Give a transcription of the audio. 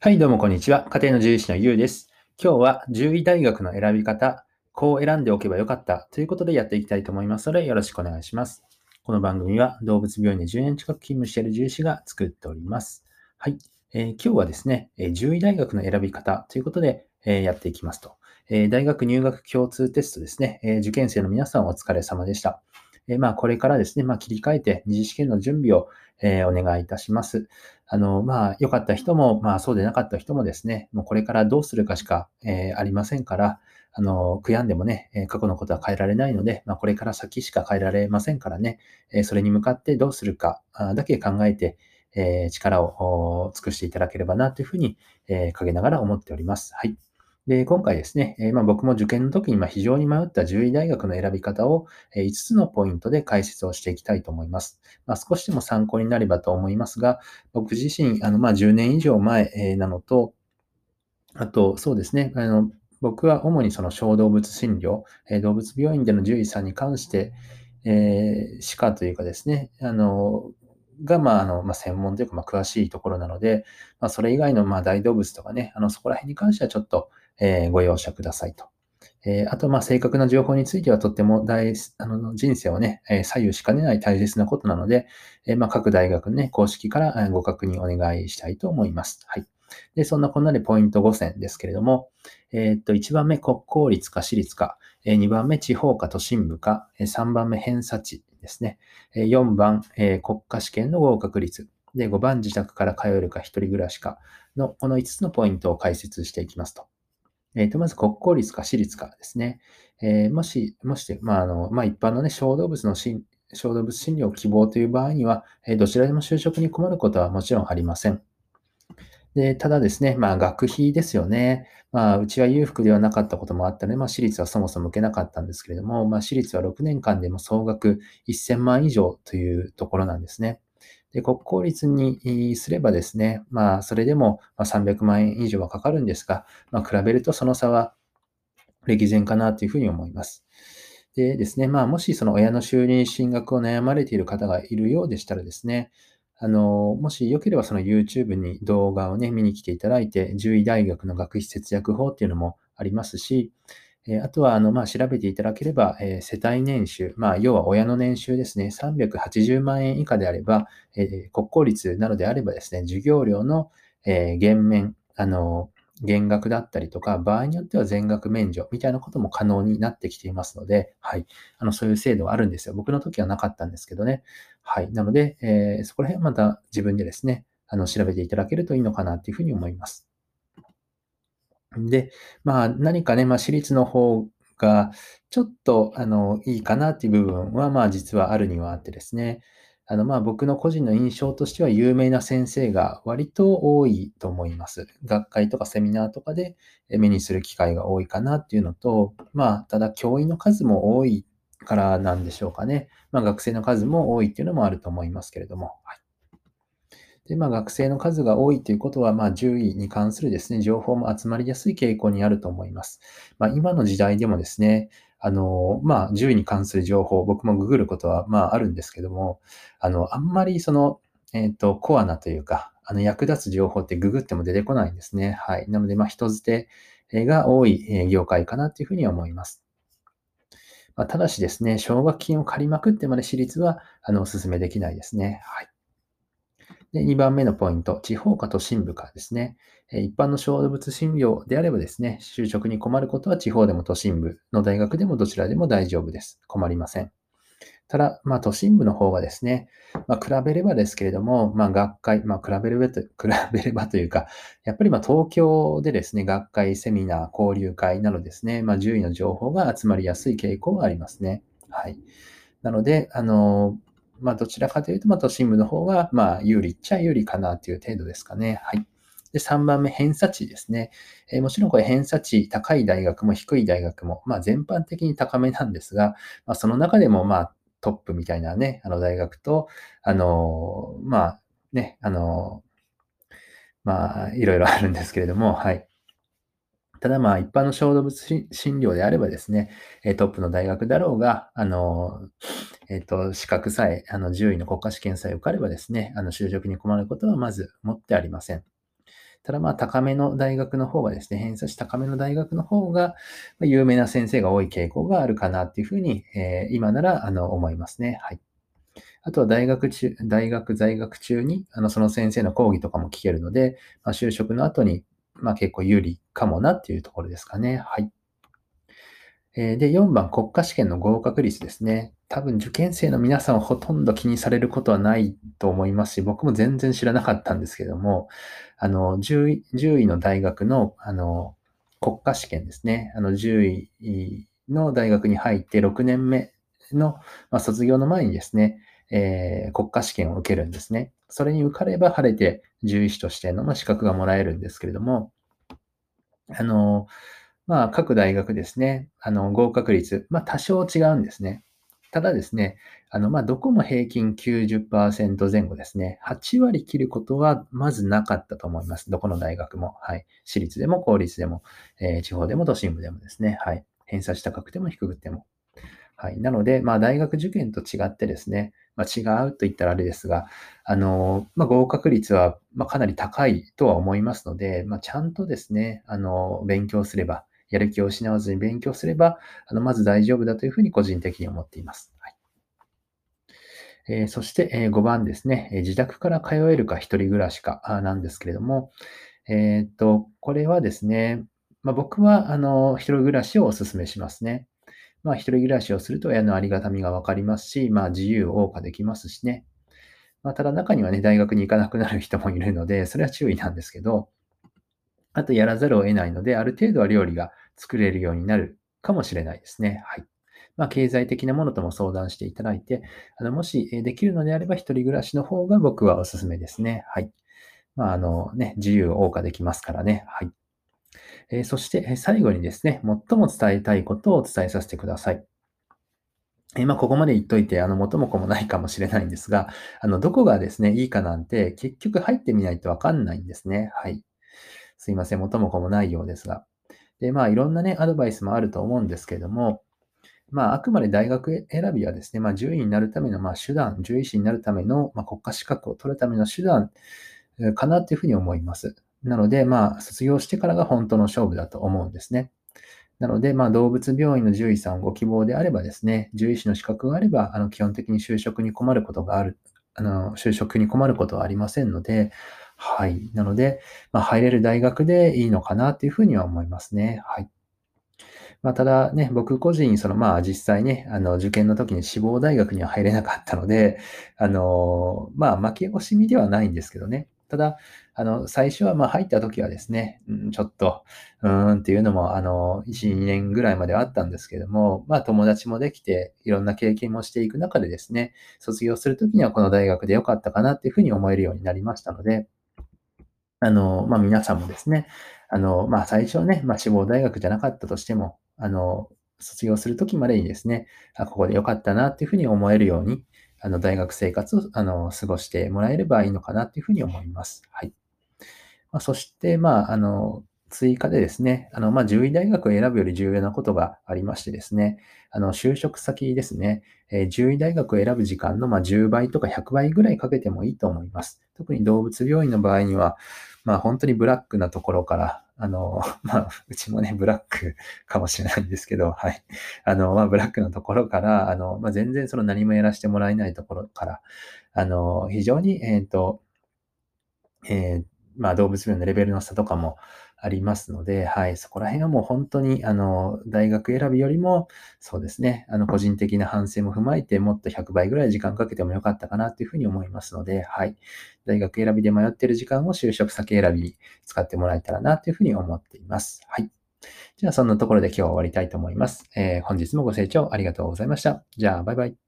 はい、どうもこんにちは。家庭の獣医師のゆうです。今日は獣医大学の選び方、こう選んでおけばよかったということでやっていきたいと思いますので、よろしくお願いします。この番組は動物病院で10年近く勤務している獣医師が作っております。はい、えー、今日はですね、えー、獣医大学の選び方ということで、えー、やっていきますと、え。大学入学共通テストですね、え、受験生の皆さんお疲れ様でした。えまあ、これからですね、まあ、切り替えて二次試験の準備を、えお願いいたします。あの、まあ、良かった人も、まあ、そうでなかった人もですね、もうこれからどうするかしか、えありませんから、あの、悔やんでもね、過去のことは変えられないので、まあ、これから先しか変えられませんからね、えそれに向かってどうするかだけ考えて、え力を尽くしていただければなというふうに、え陰ながら思っております。はい。で、今回ですね、えまあ、僕も受験の時に非常に迷った獣医大学の選び方を5つのポイントで解説をしていきたいと思います。まあ、少しでも参考になればと思いますが、僕自身、あのま10年以上前なのと、あと、そうですね、あの僕は主にその小動物診療、え動物病院での獣医さんに関して、えー、歯科というかですね、あの、が、まあ、あの、まあ、専門というか、まあ、詳しいところなので、まあ、それ以外の、まあ、大動物とかね、あの、そこら辺に関してはちょっと、え、ご容赦くださいと。え、あと、まあ、正確な情報についてはとっても大あの人生をね、え左右しかねない大切なことなので、えまあ、各大学のね、公式からご確認お願いしたいと思います。はい。で、そんなこんなでポイント5選ですけれども、えー、っと、1番目、国公立か私立か、え2番目、地方か都心部か、3番目、偏差値ですね。4番、え国家試験の合格率。で、5番、自宅から通えるか、一人暮らしかの、この5つのポイントを解説していきますと。えっ、ー、と、まず国公立か私立かですね。えー、もし、もし、まあ、あの、まあ、一般のね、小動物の小動物診療希望という場合には、えどちらでも就職に困ることはもちろんありません。で、ただですね、まあ、学費ですよね。まあ、うちは裕福ではなかったこともあったので、まあ、私立はそもそも受けなかったんですけれども、まあ、私立は6年間でも総額1000万以上というところなんですね。で、国公立にすればですね、まあ、それでも300万円以上はかかるんですが、まあ、比べるとその差は歴然かなというふうに思います。でですね、まあ、もしその親の収入進学を悩まれている方がいるようでしたらですね、あの、もしよければその YouTube に動画をね、見に来ていただいて、獣医大学の学費節約法っていうのもありますし、えあとは、あの、まあ、調べていただければ、え世帯年収、まあ、要は親の年収ですね、380万円以下であれば、え国公立などであればですね、授業料の、え減免、あの、減額だったりとか、場合によっては全額免除みたいなことも可能になってきていますので、はい。あの、そういう制度はあるんですよ。僕の時はなかったんですけどね。はい。なので、え、そこら辺はまた自分でですね、あの、調べていただけるといいのかなというふうに思います。で、まあ、何かね、まあ、私立の方が、ちょっと、あの、いいかなっていう部分は、まあ、実はあるにはあってですね、あの、まあ、僕の個人の印象としては、有名な先生が割と多いと思います。学会とかセミナーとかで目にする機会が多いかなっていうのと、まあ、ただ、教員の数も多いからなんでしょうかね。まあ、学生の数も多いっていうのもあると思いますけれども、はい。で、まあ、学生の数が多いということは、まあ、獣医に関するですね、情報も集まりやすい傾向にあると思います。まあ、今の時代でもですね、あの、まあ、獣医に関する情報、僕もググることは、まあ、あるんですけども、あの、あんまりその、えっ、ー、と、コアなというか、あの、役立つ情報ってググっても出てこないんですね。はい。なので、まあ、人づてが多い業界かなというふうに思います。まあ、ただしですね、奨学金を借りまくってまで私立は、あの、お勧めできないですね。はい。で、2番目のポイント、地方か都心部かですね。一般の小動物診療であればですね、就職に困ることは地方でも都心部の大学でもどちらでも大丈夫です。困りません。ただ、まあ、都心部の方がですね、まあ、比べればですけれども、まあ、学会、まあ、比べればと、比べればというか、やっぱりまあ東京でですね、学会、セミナー、交流会などですね、まあ、獣医の情報が集まりやすい傾向がありますね。はい。なので、あの、まあ、どちらかというと、まあ、都心部の方が、まあ、有利っちゃ有利かなという程度ですかね。はい。で、3番目、偏差値ですね。えー、もちろんこれ偏差値、高い大学も低い大学も、まあ、全般的に高めなんですが、まあ、その中でも、まあ、トップみたいなね、あの大学と、あのー、まあ、ね、あのー、まあ、いろいろあるんですけれども、はい。ただまあ、一般の小動物診療であればですね、トップの大学だろうが、あの、えっ、と、資格さえ、あの、獣医の国家試験さえ受かればですね、あの、就職に困ることはまず持ってありません。ただまあ高めの大学の方がですね、偏差値高めの大学の方が、有名な先生が多い傾向があるかなっていうふうに、えー、今ならあの思いますね。はい。あとは大学中、大学在学中に、あの、その先生の講義とかも聞けるので、まあ、就職の後に、まあ、結構有利かもなっていうところですかね。はい。えで、4番、国家試験の合格率ですね。多分受験生の皆さんはほとんど気にされることはないと思いますし、僕も全然知らなかったんですけども、あの、10位 ,10 位の大学の、あの、国家試験ですね。あの、10位の大学に入って6年目の、まあ、卒業の前にですね、えー、国家試験を受けるんですね。それに受かれば晴れて獣医師としての、ま、資格がもらえるんですけれども、あの、まあ、各大学ですね、あの、合格率、まあ、多少違うんですね。ただですね、あの、まあ、どこも平均90%前後ですね。8割切ることはまずなかったと思います。どこの大学も。はい。私立でも公立でも、えー、地方でも都心部でもですね。はい。偏差値高くても低くても。はい。なので、まあ、大学受験と違ってですね、まあ、違うと言ったらあれですが、あの、まあ、合格率は、まかなり高いとは思いますので、まあ、ちゃんとですね、あの、勉強すれば、やる気を失わずに勉強すれば、あの、まず大丈夫だというふうに個人的に思っています。はいえー、そして、え5番ですね、自宅から通えるか一人暮らしかなんですけれども、えっと、これはですね、ま、僕は、あの、一人暮らしをお勧めしますね。まあ、一人暮らしをすると親のありがたみがわかりますし、まあ、自由を謳歌できますしね。まあ、ただ中にはね、大学に行かなくなる人もいるので、それは注意なんですけど、あとやらざるを得ないので、ある程度は料理が作れるようになるかもしれないですね。はい。まあ、経済的なものとも相談していただいて、あのもしできるのであれば、一人暮らしの方が僕はおすすめですね。はい。まあ、あのね、自由を謳歌できますからね。はい。え、そして、最後にですね、最も伝えたいことを伝えさせてください。え、まあ、ここまで言っといて、あの、元も子もないかもしれないんですが、あの、どこがですね、いいかなんて、結局入ってみないとわかんないんですね。はい。すいません、元も子もないようですが。で、まあ、いろんなね、アドバイスもあると思うんですけれども、まあ、あくまで大学選びはですね、まあ、獣医になるための、まあ、手段、獣医師になるための、まあ、国家資格を取るための手段かなというふうに思います。なので、まあ、卒業してからが本当の勝負だと思うんですね。なので、まあ、動物病院の獣医さんご希望であればですね、獣医師の資格があれば、あの、基本的に就職に困ることがある、あの、就職に困ることはありませんので、はい。なので、まあ、入れる大学でいいのかなというふうには思いますね。はい。まあ、ただね、僕個人、そのまあ実際ね、あの受験の時に志望大学には入れなかったので、あの、まあ負け惜しみではないんですけどね。ただ、あの、最初はまあ入った時はですね、うん、ちょっと、うーんっていうのも、あの、1、2年ぐらいまではあったんですけども、まあ友達もできて、いろんな経験もしていく中でですね、卒業するときにはこの大学でよかったかなっていうふうに思えるようになりましたので、あの、まあ皆さんもですね、あの、まあ最初ね、まあ志望大学じゃなかったとしても、あの、卒業するときまでにですね、あ、ここでよかったなっていうふうに思えるように、あの、大学生活を、あの、過ごしてもらえればいいのかなというふうに思います。はい。まあ、そして、まあ、あの、追加でですね、あの、まあ、獣医大学を選ぶより重要なことがありましてですね、あの、就職先ですね、えー、獣医大学を選ぶ時間の、まあ、10倍とか100倍ぐらいかけてもいいと思います。特に動物病院の場合には、まあ、本当にブラックなところから、あの、まあ、うちもね、ブラック かもしれないんですけど、はい。あの、まあ、ブラックのところから、あの、まあ、全然その何もやらせてもらえないところから、あの、非常に、えっ、ー、と、えー、まあ、動物病のレベルの差とかもありますので、はい、そこら辺はもう本当に、あの、大学選びよりも、そうですね、あの、個人的な反省も踏まえて、もっと100倍ぐらい時間かけてもよかったかなというふうに思いますので、はい、大学選びで迷っている時間を就職先選びに使ってもらえたらなというふうに思っています。はい。じゃあ、そんなところで今日は終わりたいと思います。えー、本日もご清聴ありがとうございました。じゃあ、バイバイ。